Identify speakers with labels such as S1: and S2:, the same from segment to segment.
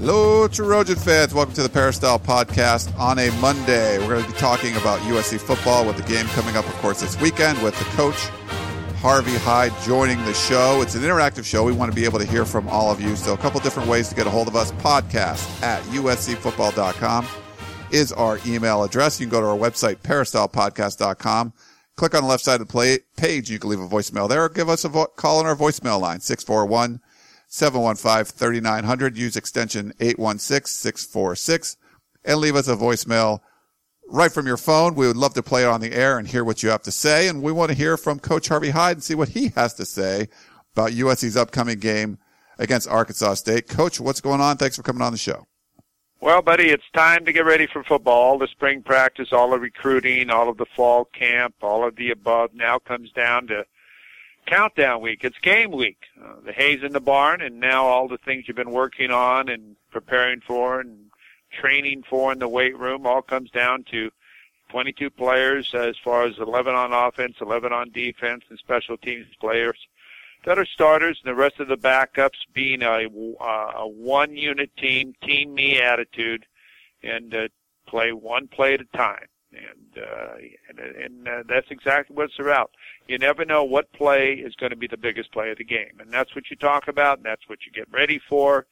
S1: Hello, Trojan fans. Welcome to the Peristyle Podcast on a Monday. We're going to be talking about USC football with the game coming up, of course, this weekend with the coach, Harvey Hyde, joining the show. It's an interactive show. We want to be able to hear from all of you. So, a couple different ways to get a hold of us. Podcast at uscfootball.com is our email address. You can go to our website, peristylepodcast.com. Click on the left side of the play page. You can leave a voicemail there or give us a vo- call on our voicemail line, 641- 715-3900. Use extension 816-646 and leave us a voicemail right from your phone. We would love to play it on the air and hear what you have to say. And we want to hear from Coach Harvey Hyde and see what he has to say about USC's upcoming game against Arkansas State. Coach, what's going on? Thanks for coming on the show.
S2: Well, buddy, it's time to get ready for football. All the spring practice, all the recruiting, all of the fall camp, all of the above now comes down to countdown week. It's game week. Uh, the hay's in the barn, and now all the things you've been working on and preparing for and training for in the weight room all comes down to 22 players as far as 11 on offense, 11 on defense, and special teams players that are starters, and the rest of the backups being a, uh, a one unit team, team me attitude, and uh, play one play at a time and uh, and, and uh, that's exactly what it's about. You never know what play is going to be the biggest play of the game, and that's what you talk about, and that's what you get ready for.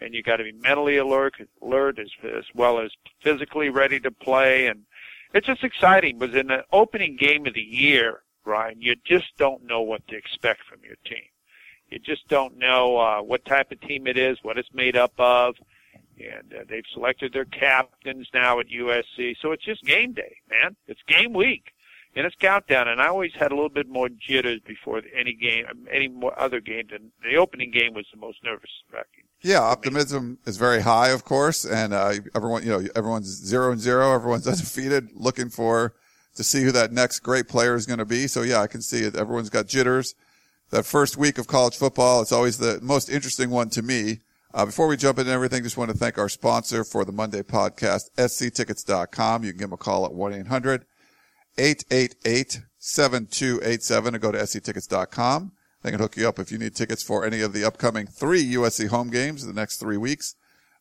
S2: And you got to be mentally alert, alert as as well as physically ready to play. And it's just exciting. Because in the opening game of the year, Ryan, you just don't know what to expect from your team. You just don't know uh, what type of team it is, what it's made up of and uh, they've selected their captains now at USC. So it's just game day, man. It's game week, and it's countdown. And I always had a little bit more jitters before any game, any more other game than the opening game was the most nervous wracking.
S1: Yeah, optimism is very high, of course, and uh, everyone, you know, everyone's zero and zero. Everyone's undefeated, looking for to see who that next great player is going to be. So yeah, I can see it. Everyone's got jitters. That first week of college football, it's always the most interesting one to me uh, before we jump into everything, just want to thank our sponsor for the Monday podcast, sctickets.com. You can give them a call at 1-800-888-7287 or go to sctickets.com. They can hook you up if you need tickets for any of the upcoming three USC home games in the next three weeks.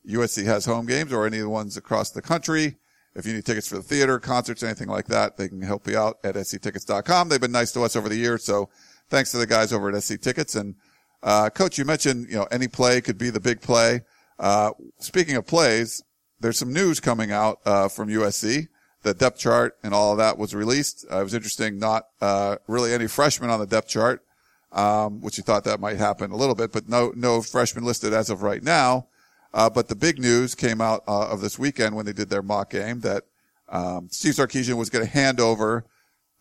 S1: USC has home games or any of the ones across the country. If you need tickets for the theater, concerts, anything like that, they can help you out at sctickets.com. They've been nice to us over the years, so thanks to the guys over at SC Tickets and uh, coach, you mentioned, you know, any play could be the big play. Uh, speaking of plays, there's some news coming out, uh, from USC. The depth chart and all of that was released. Uh, it was interesting, not, uh, really any freshmen on the depth chart, um, which you thought that might happen a little bit, but no, no freshmen listed as of right now. Uh, but the big news came out, of this weekend when they did their mock game that, um, Steve Sarkisian was going to hand over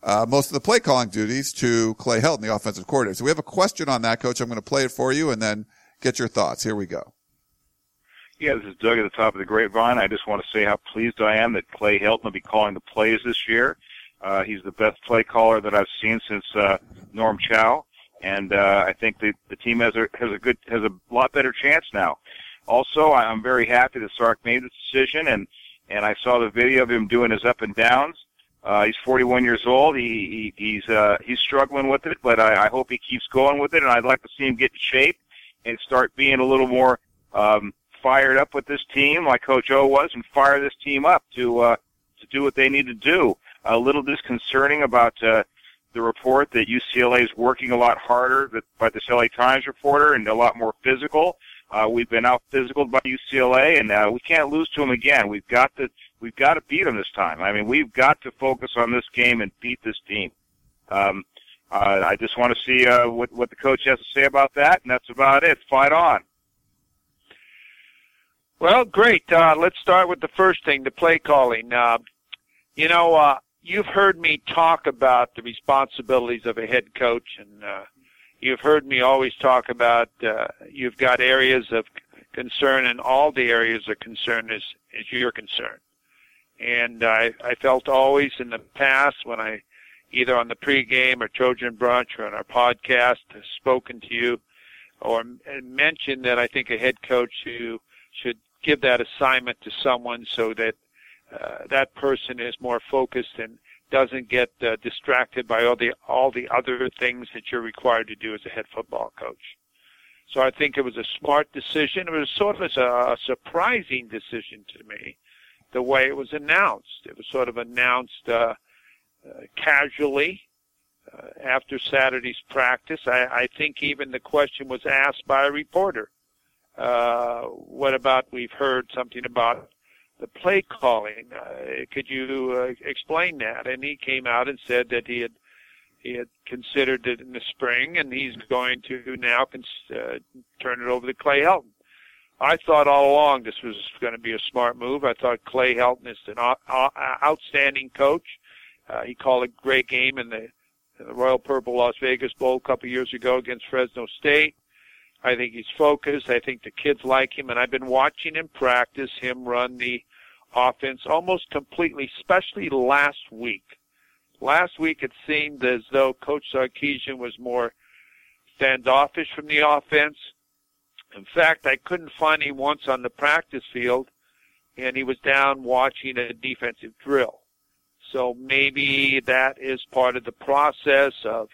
S1: uh, most of the play calling duties to Clay Helton, the offensive coordinator. So we have a question on that, Coach. I'm going to play it for you and then get your thoughts. Here we go.
S3: Yeah, this is Doug at the top of the grapevine. I just want to say how pleased I am that Clay Helton will be calling the plays this year. Uh, he's the best play caller that I've seen since uh, Norm Chow, and uh, I think the the team has a has a good has a lot better chance now. Also, I'm very happy that Sark made this decision, and and I saw the video of him doing his up and downs. Uh, he's 41 years old. He, he he's uh, he's struggling with it, but I, I hope he keeps going with it. And I'd like to see him get in shape and start being a little more um, fired up with this team, like Coach O was, and fire this team up to uh, to do what they need to do. A little disconcerting about uh, the report that UCLA is working a lot harder by the LA Times reporter and a lot more physical. Uh, we've been out physical by UCLA, and uh, we can't lose to them again. We've got to we've got to beat them this time. I mean, we've got to focus on this game and beat this team. Um, uh, I just want to see uh, what what the coach has to say about that, and that's about it. Fight on.
S2: Well, great. Uh, let's start with the first thing, the play calling. Uh, you know, uh, you've heard me talk about the responsibilities of a head coach, and uh, you've heard me always talk about uh, you've got areas of concern and all the areas of concern is, is your concern. And I, I felt always in the past when I, either on the pregame or Trojan Brunch or on our podcast, spoken to you or mentioned that I think a head coach who should give that assignment to someone so that uh, that person is more focused and doesn't get uh, distracted by all the all the other things that you're required to do as a head football coach. So I think it was a smart decision. It was sort of a surprising decision to me, the way it was announced. It was sort of announced uh, uh, casually uh, after Saturday's practice. I, I think even the question was asked by a reporter. Uh, what about we've heard something about the play calling? Uh, could you uh, explain that? And he came out and said that he had he had considered it in the spring, and he's going to now cons- uh, turn it over to Clay Helton. I thought all along this was going to be a smart move. I thought Clay Helton is an outstanding coach. Uh, he called a great game in the, in the Royal Purple Las Vegas Bowl a couple years ago against Fresno State. I think he's focused. I think the kids like him, and I've been watching him practice him run the offense almost completely, especially last week. Last week it seemed as though Coach Sarkisian was more standoffish from the offense. In fact, I couldn't find him once on the practice field, and he was down watching a defensive drill. So maybe that is part of the process of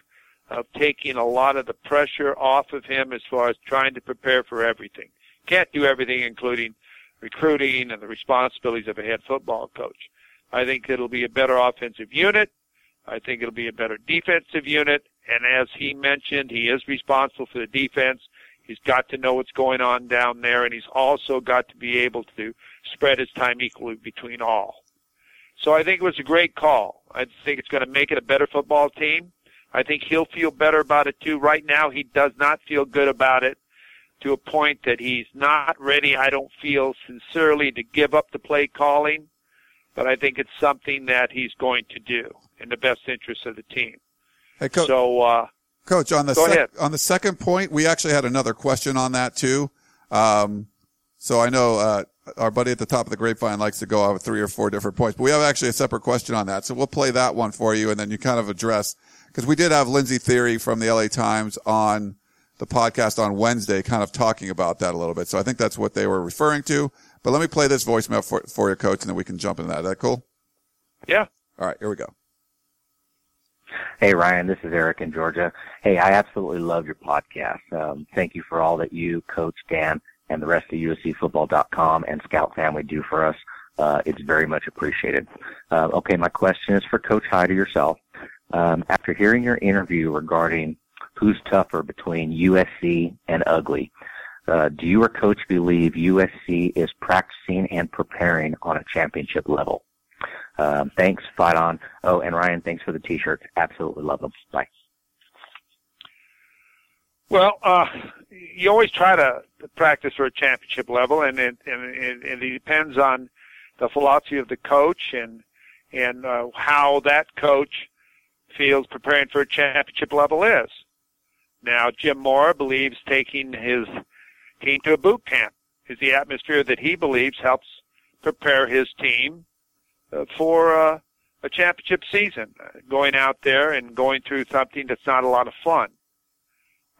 S2: of taking a lot of the pressure off of him as far as trying to prepare for everything. Can't do everything, including recruiting and the responsibilities of a head football coach. I think it'll be a better offensive unit. I think it'll be a better defensive unit. And as he mentioned, he is responsible for the defense. He's got to know what's going on down there, and he's also got to be able to spread his time equally between all. So I think it was a great call. I think it's going to make it a better football team. I think he'll feel better about it too. Right now, he does not feel good about it to a point that he's not ready, I don't feel sincerely, to give up the play calling, but I think it's something that he's going to do in the best interest of the team.
S1: Hey, Coach.
S2: So, uh,
S1: Coach, on the sec- on the second point, we actually had another question on that too. Um, so I know uh, our buddy at the top of the grapevine likes to go over three or four different points, but we have actually a separate question on that. So we'll play that one for you, and then you kind of address because we did have Lindsey Thiry from the LA Times on the podcast on Wednesday, kind of talking about that a little bit. So I think that's what they were referring to. But let me play this voicemail for for you, Coach, and then we can jump into that. Is that cool?
S2: Yeah.
S1: All right, here we go.
S4: Hey Ryan, this is Eric in Georgia. Hey, I absolutely love your podcast. Um, thank you for all that you, Coach Dan, and the rest of USCFootball.com and Scout family do for us. Uh, it's very much appreciated. Uh, okay, my question is for Coach Hyde yourself. Um, after hearing your interview regarding who's tougher between USC and Ugly, uh, do you or Coach believe USC is practicing and preparing on a championship level? Um, thanks, fight on. Oh, and Ryan, thanks for the t-shirts. Absolutely love them. Bye.
S2: Well, uh, you always try to practice for a championship level, and it, and it, it depends on the philosophy of the coach and and uh, how that coach feels preparing for a championship level is. Now, Jim Mora believes taking his team to a boot camp is the atmosphere that he believes helps prepare his team for uh, a championship season, uh, going out there and going through something that's not a lot of fun.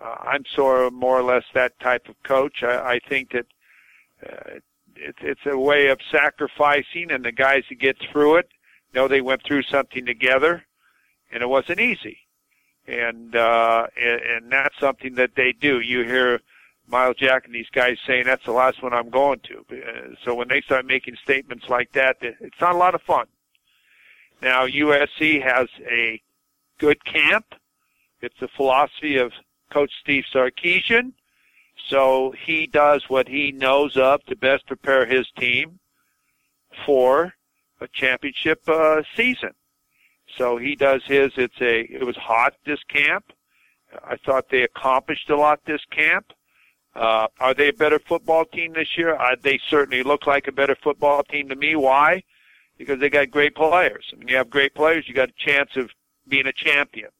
S2: Uh, I'm sort of more or less that type of coach. I, I think that uh, it's it's a way of sacrificing, and the guys who get through it know they went through something together, and it wasn't easy. And uh, and, and that's something that they do. You hear Myles Jack and these guys saying that's the last one I'm going to. Uh, so when they start making statements like that, it's not a lot of fun. Now USC has a good camp. It's the philosophy of Coach Steve Sarkisian. So he does what he knows of to best prepare his team for a championship uh, season. So he does his. It's a. It was hot this camp. I thought they accomplished a lot this camp. Uh, are they a better football team this year? Uh, they certainly look like a better football team to me. Why? Because they got great players. I mean, you have great players, you got a chance of being a champion.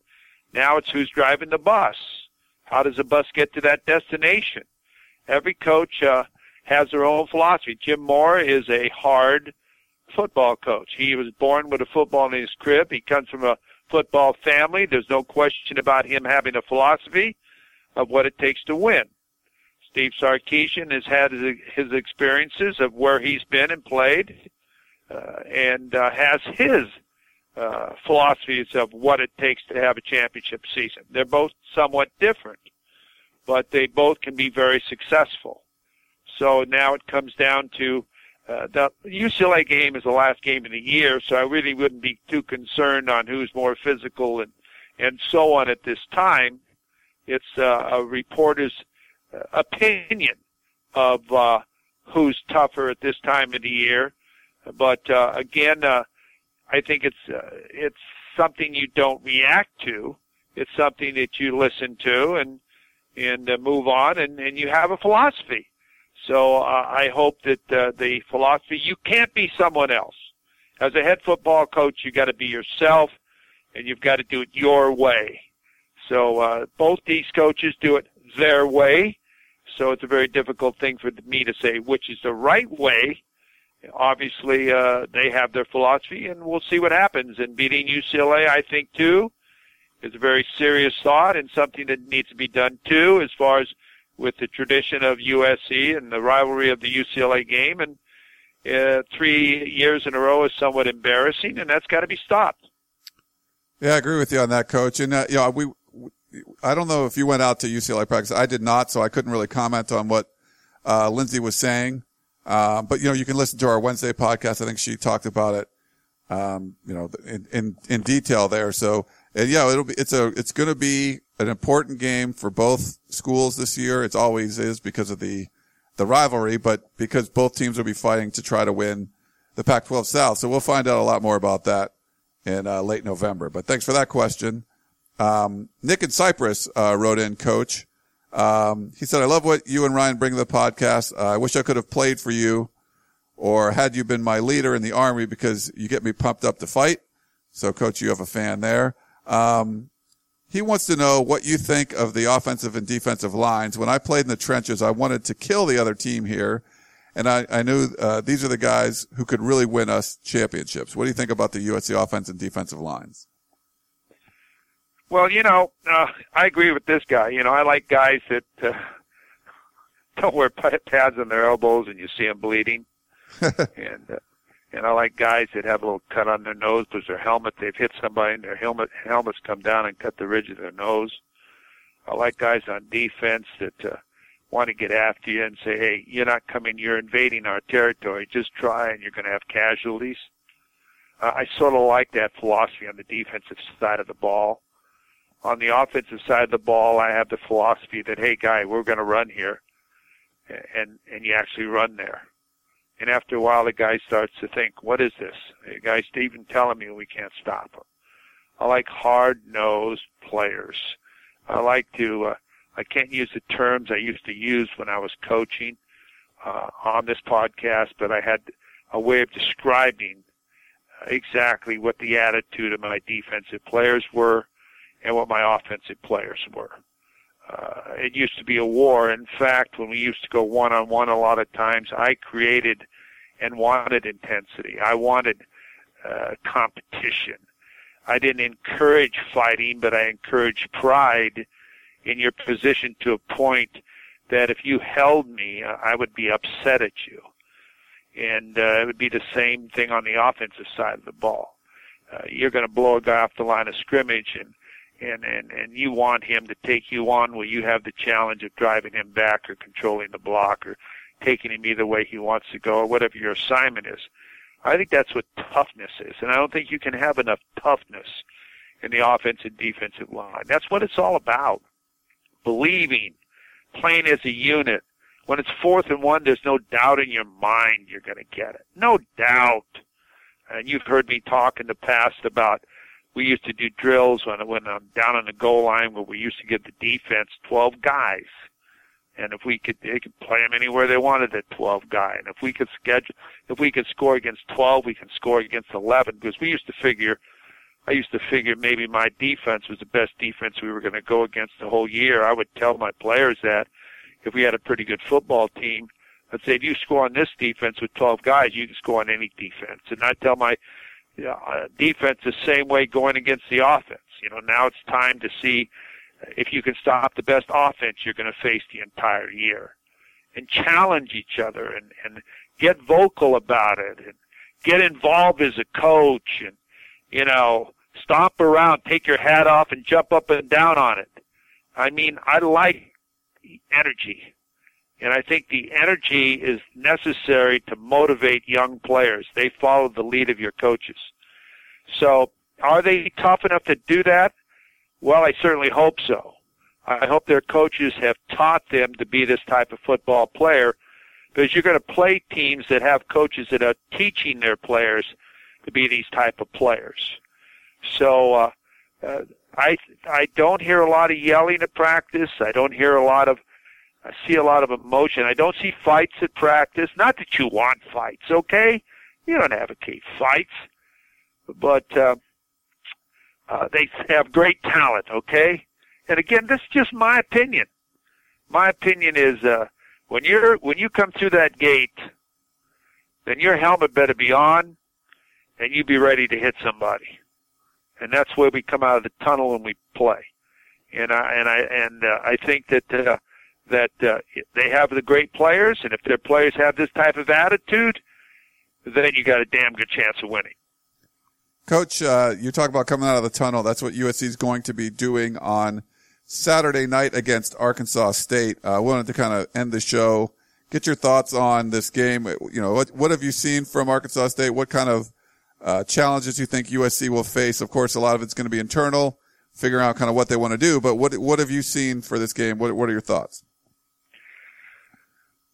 S2: Now it's who's driving the bus. How does the bus get to that destination? Every coach uh, has their own philosophy. Jim Mora is a hard football coach. He was born with a football in his crib. He comes from a football family. There's no question about him having a philosophy of what it takes to win. Steve Sarkisian has had his experiences of where he's been and played, uh, and uh, has his uh, philosophies of what it takes to have a championship season. They're both somewhat different, but they both can be very successful. So now it comes down to uh, the UCLA game is the last game of the year, so I really wouldn't be too concerned on who's more physical and and so on at this time. It's uh, a reporter's opinion of uh, who's tougher at this time of the year. But uh, again, uh, I think it's uh, it's something you don't react to. It's something that you listen to and and uh, move on, and and you have a philosophy. So uh, I hope that uh, the philosophy you can't be someone else. As a head football coach, you got to be yourself, and you've got to do it your way. So uh, both these coaches do it their way. So it's a very difficult thing for me to say which is the right way obviously uh, they have their philosophy, and we'll see what happens. And beating UCLA, I think too, is a very serious thought and something that needs to be done too, as far as with the tradition of USC and the rivalry of the UCLA game. And uh, three years in a row is somewhat embarrassing, and that's got to be stopped.
S1: Yeah, I agree with you on that, Coach. And uh, you know, we, I don't know if you went out to UCLA practice. I did not, so I couldn't really comment on what uh, Lindsey was saying. Uh, but you know, you can listen to our Wednesday podcast. I think she talked about it, um, you know, in, in, in detail there. So, and yeah, it'll be, it's a, it's going to be an important game for both schools this year. It always is because of the, the rivalry, but because both teams will be fighting to try to win the Pac-12 South. So we'll find out a lot more about that in uh, late November. But thanks for that question. Um, Nick and Cyprus uh, wrote in, Coach. Um, he said, I love what you and Ryan bring to the podcast. Uh, I wish I could have played for you or had you been my leader in the army because you get me pumped up to fight. So coach, you have a fan there. Um, he wants to know what you think of the offensive and defensive lines. When I played in the trenches, I wanted to kill the other team here. And I, I knew, uh, these are the guys who could really win us championships. What do you think about the USC offense and defensive lines?
S2: Well, you know, uh, I agree with this guy. You know, I like guys that uh, don't wear pads on their elbows and you see them bleeding, and uh, and I like guys that have a little cut on their nose because their helmet they've hit somebody and their helmet helmets come down and cut the ridge of their nose. I like guys on defense that uh, want to get after you and say, "Hey, you're not coming. You're invading our territory. Just try, and you're going to have casualties." Uh, I sort of like that philosophy on the defensive side of the ball on the offensive side of the ball, I have the philosophy that, hey, guy, we're going to run here, and and you actually run there. And after a while, the guy starts to think, what is this? The guy's even telling me we can't stop him. I like hard-nosed players. I like to. Uh, I can't use the terms I used to use when I was coaching uh, on this podcast, but I had a way of describing exactly what the attitude of my defensive players were and what my offensive players were. Uh, it used to be a war. In fact, when we used to go one on one a lot of times, I created and wanted intensity. I wanted uh, competition. I didn't encourage fighting, but I encouraged pride in your position to a point that if you held me, uh, I would be upset at you. And uh, it would be the same thing on the offensive side of the ball. Uh, you're going to blow a guy off the line of scrimmage, and and and and you want him to take you on where you have the challenge of driving him back or controlling the block or taking him either way he wants to go or whatever your assignment is. I think that's what toughness is, and I don't think you can have enough toughness in the offensive defensive line. That's what it's all about. Believing, playing as a unit. When it's fourth and one, there's no doubt in your mind you're going to get it. No doubt. And you've heard me talk in the past about we used to do drills when when I'm down on the goal line where we used to give the defense 12 guys, and if we could, they could play them anywhere they wanted at 12 guy, and if we could schedule, if we could score against 12, we can score against 11 because we used to figure. I used to figure maybe my defense was the best defense we were going to go against the whole year. I would tell my players that if we had a pretty good football team, I'd say if you score on this defense with 12 guys, you can score on any defense. And I tell my defense the same way going against the offense. You know, now it's time to see if you can stop the best offense you're going to face the entire year and challenge each other and, and get vocal about it and get involved as a coach and, you know, stomp around, take your hat off and jump up and down on it. I mean, I like energy. And I think the energy is necessary to motivate young players. They follow the lead of your coaches. So are they tough enough to do that? Well, I certainly hope so. I hope their coaches have taught them to be this type of football player because you're going to play teams that have coaches that are teaching their players to be these type of players. So uh, uh, I I don't hear a lot of yelling at practice. I don't hear a lot of I see a lot of emotion. I don't see fights at practice. Not that you want fights, okay? You don't advocate fights, but uh, uh, they have great talent, okay? And again, this is just my opinion. My opinion is uh, when you're when you come through that gate, then your helmet better be on, and you be ready to hit somebody. And that's where we come out of the tunnel and we play. And I and I and uh, I think that uh, that uh, they have the great players, and if their players have this type of attitude, then you got a damn good chance of winning.
S1: Coach, uh, you talk about coming out of the tunnel. That's what USC is going to be doing on Saturday night against Arkansas State. I uh, wanted to kind of end the show, get your thoughts on this game. You know, what, what have you seen from Arkansas State? What kind of uh, challenges you think USC will face? Of course, a lot of it's going to be internal, figuring out kind of what they want to do. But what what have you seen for this game? What what are your thoughts?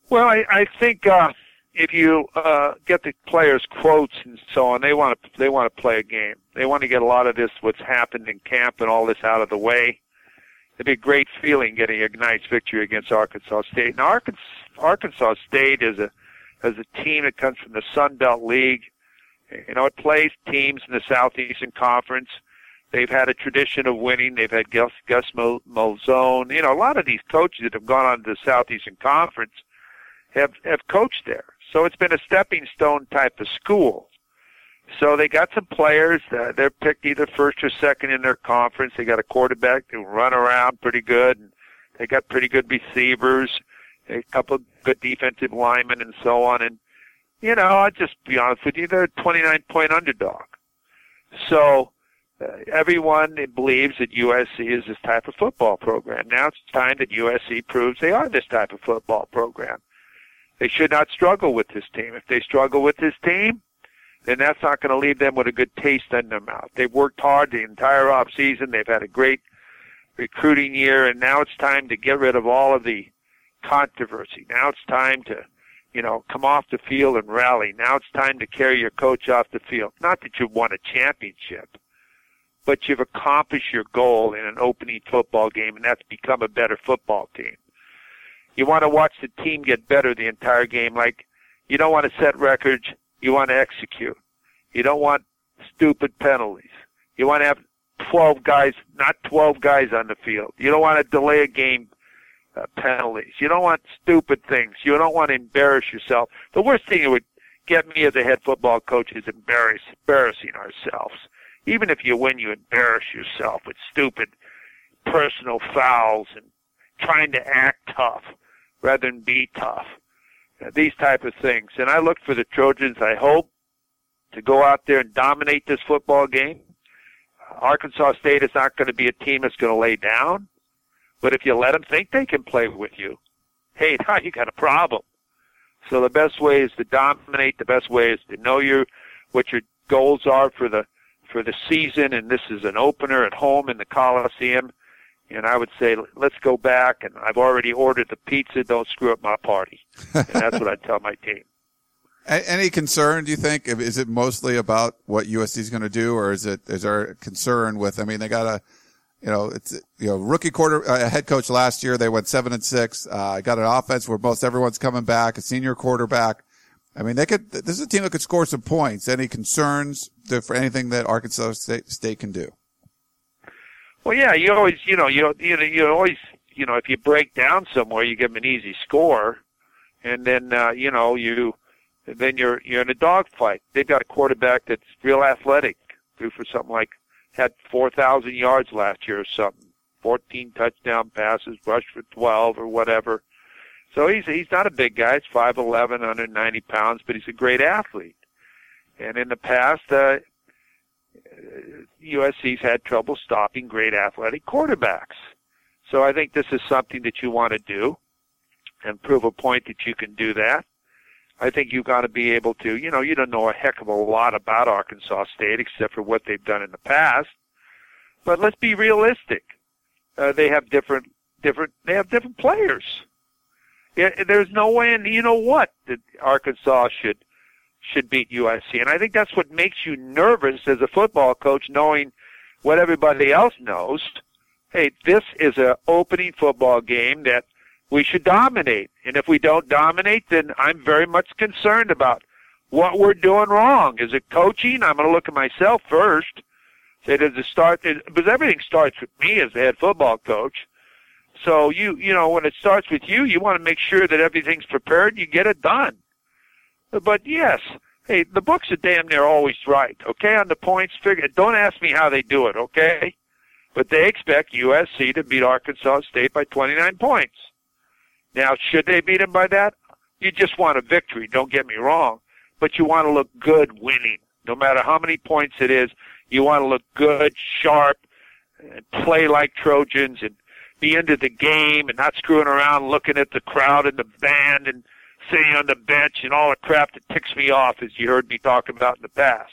S2: Well, I, I think uh, if you uh, get the players' quotes and so on, they want to they want to play a game. They want to get a lot of this what's happened in camp and all this out of the way it'd be a great feeling getting a nice victory against Arkansas State. Now, Arkansas, Arkansas State is a as a team that comes from the Sun Belt League. You know, it plays teams in the Southeastern Conference. They've had a tradition of winning. They've had Gus, Gus Malzahn. You know, a lot of these coaches that have gone on to the Southeastern Conference have have coached there. So it's been a stepping stone type of school. So they got some players. Uh, they're picked either first or second in their conference. They got a quarterback who run around pretty good. And they got pretty good receivers, a couple of good defensive linemen, and so on. And you know, I'll just be honest with you, they're a 29 point underdog. So uh, everyone believes that USC is this type of football program. Now it's time that USC proves they are this type of football program. They should not struggle with this team. If they struggle with this team, then that's not going to leave them with a good taste in their mouth. They've worked hard the entire off season. They've had a great recruiting year, and now it's time to get rid of all of the controversy. Now it's time to, you know, come off the field and rally. Now it's time to carry your coach off the field. Not that you've won a championship, but you've accomplished your goal in an opening football game, and that's become a better football team. You want to watch the team get better the entire game. Like, you don't want to set records you want to execute. You don't want stupid penalties. You want to have 12 guys, not 12 guys on the field. You don't want to delay a game uh, penalties. You don't want stupid things. You don't want to embarrass yourself. The worst thing that would get me as a head football coach is embarrass, embarrassing ourselves. Even if you win, you embarrass yourself with stupid personal fouls and trying to act tough rather than be tough uh, these type of things. And I look for the Trojans, I hope, to go out there and dominate this football game. Uh, Arkansas State is not going to be a team that's going to lay down, but if you let them think they can play with you, hey, now you got a problem. So the best way is to dominate. The best way is to know your what your goals are for the for the season. And this is an opener at home in the Coliseum. And I would say, let's go back. And I've already ordered the pizza. Don't screw up my party. And that's what I tell my team.
S1: Any concern? Do you think is it mostly about what USC is going to do, or is it is there concern with? I mean, they got a, you know, it's you know rookie quarter uh, head coach last year. They went seven and six. Uh, got an offense where most everyone's coming back. A senior quarterback. I mean, they could. This is a team that could score some points. Any concerns for anything that Arkansas State, State can do?
S2: Well, yeah, you always, you know, you you know, you always, you know, if you break down somewhere, you give them an easy score. and then uh, you know you then you're you're in a dogfight. They've got a quarterback that's real athletic, threw for something like had four thousand yards last year or something, fourteen touchdown passes, rushed for twelve or whatever. So he's he's not a big guy. He's five eleven, under ninety pounds, but he's a great athlete. And in the past, uh, USC's had trouble stopping great athletic quarterbacks. So I think this is something that you want to do and prove a point that you can do that. I think you've got to be able to, you know, you don't know a heck of a lot about Arkansas State except for what they've done in the past. But let's be realistic. Uh, they have different, different, they have different players. Yeah, there's no way, and you know what, that Arkansas should, should beat USC. And I think that's what makes you nervous as a football coach, knowing what everybody else knows. Hey, this is an opening football game that we should dominate. And if we don't dominate, then I'm very much concerned about what we're doing wrong. Is it coaching? I'm going to look at myself first. Say, does it start? Because everything starts with me as the head football coach. So you, you know, when it starts with you, you want to make sure that everything's prepared and you get it done. But yes, hey, the books are damn near always right. Okay, on the points figure. Don't ask me how they do it. Okay, but they expect USC to beat Arkansas State by 29 points. Now, should they beat them by that? You just want a victory, don't get me wrong, but you want to look good winning. No matter how many points it is, you want to look good, sharp, and play like Trojans and be into the game and not screwing around looking at the crowd and the band and sitting on the bench and all the crap that ticks me off as you heard me talk about in the past.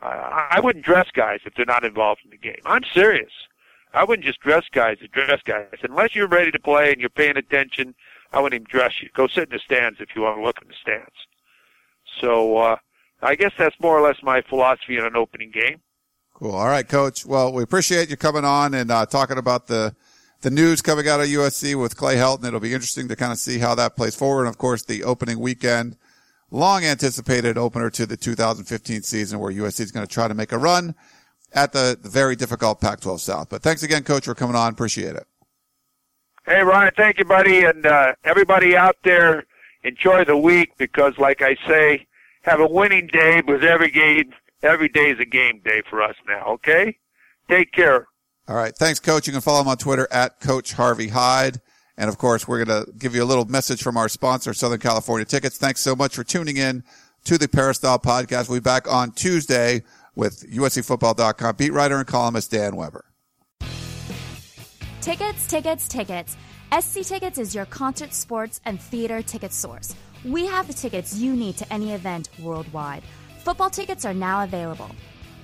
S2: Uh, I wouldn't dress guys if they're not involved in the game. I'm serious. I wouldn't just dress guys to dress guys. Unless you're ready to play and you're paying attention, I wouldn't even dress you. Go sit in the stands if you want to look in the stands. So uh, I guess that's more or less my philosophy in an opening game.
S1: Cool. All right, Coach. Well, we appreciate you coming on and uh, talking about the the news coming out of USC with Clay Helton. It'll be interesting to kind of see how that plays forward. And of course, the opening weekend, long anticipated opener to the 2015 season where USC is going to try to make a run at the, the very difficult Pac-12 South. But thanks again, Coach, for coming on. Appreciate it.
S2: Hey, Ryan, thank you, buddy. And uh, everybody out there, enjoy the week because, like I say, have a winning day because every game, every day is a game day for us now, okay? Take care.
S1: All right. Thanks, Coach. You can follow him on Twitter at Coach Harvey Hyde. And of course, we're going to give you a little message from our sponsor, Southern California Tickets. Thanks so much for tuning in to the Peristyle podcast. We'll be back on Tuesday with USCFootball.com beat writer and columnist Dan Weber.
S5: Tickets, tickets, tickets. SC Tickets is your concert, sports, and theater ticket source. We have the tickets you need to any event worldwide. Football tickets are now available.